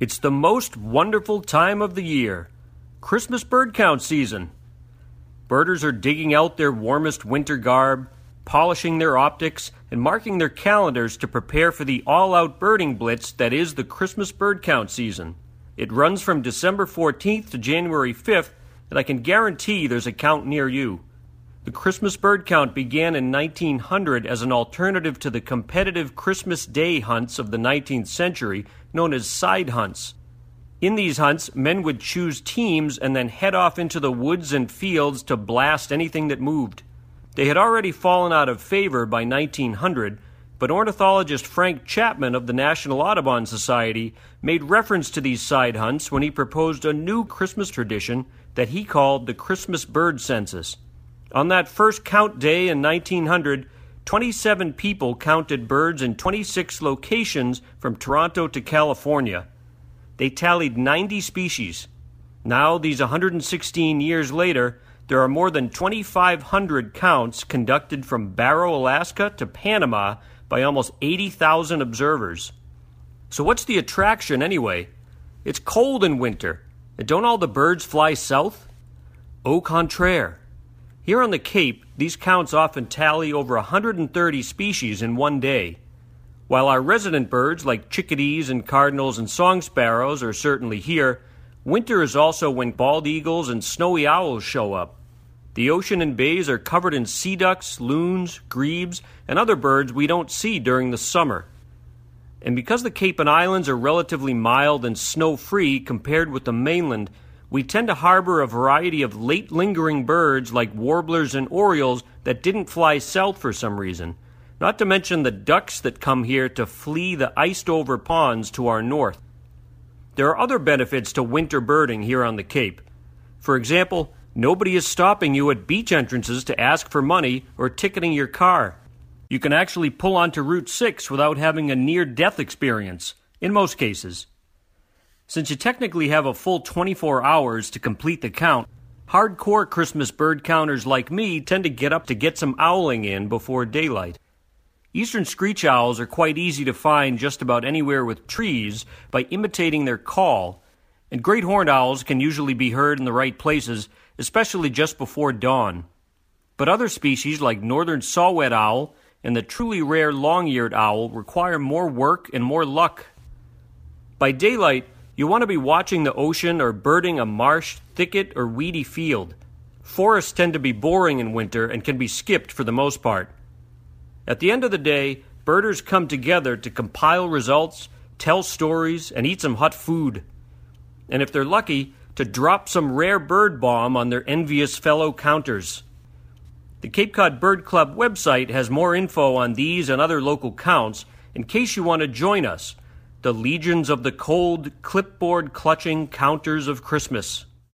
It's the most wonderful time of the year Christmas bird count season. Birders are digging out their warmest winter garb, polishing their optics, and marking their calendars to prepare for the all out birding blitz that is the Christmas bird count season. It runs from December 14th to January 5th, and I can guarantee there's a count near you. The Christmas bird count began in 1900 as an alternative to the competitive Christmas Day hunts of the 19th century, known as side hunts. In these hunts, men would choose teams and then head off into the woods and fields to blast anything that moved. They had already fallen out of favor by 1900, but ornithologist Frank Chapman of the National Audubon Society made reference to these side hunts when he proposed a new Christmas tradition that he called the Christmas Bird Census. On that first count day in 1900, 27 people counted birds in 26 locations from Toronto to California. They tallied 90 species. Now, these 116 years later, there are more than 2,500 counts conducted from Barrow, Alaska to Panama by almost 80,000 observers. So, what's the attraction anyway? It's cold in winter, and don't all the birds fly south? Au contraire. Here on the Cape, these counts often tally over 130 species in one day. While our resident birds like chickadees and cardinals and song sparrows are certainly here, winter is also when bald eagles and snowy owls show up. The ocean and bays are covered in sea ducks, loons, grebes, and other birds we don't see during the summer. And because the Cape and Islands are relatively mild and snow free compared with the mainland, we tend to harbor a variety of late lingering birds like warblers and orioles that didn't fly south for some reason, not to mention the ducks that come here to flee the iced over ponds to our north. There are other benefits to winter birding here on the Cape. For example, nobody is stopping you at beach entrances to ask for money or ticketing your car. You can actually pull onto Route 6 without having a near death experience, in most cases. Since you technically have a full 24 hours to complete the count, hardcore Christmas bird counters like me tend to get up to get some owling in before daylight. Eastern screech owls are quite easy to find just about anywhere with trees by imitating their call, and great horned owls can usually be heard in the right places, especially just before dawn. But other species like northern saw-whet owl and the truly rare long-eared owl require more work and more luck. By daylight, you want to be watching the ocean or birding a marsh, thicket, or weedy field. Forests tend to be boring in winter and can be skipped for the most part. At the end of the day, birders come together to compile results, tell stories, and eat some hot food. And if they're lucky, to drop some rare bird bomb on their envious fellow counters. The Cape Cod Bird Club website has more info on these and other local counts in case you want to join us the legions of the cold, clipboard clutching counters of Christmas.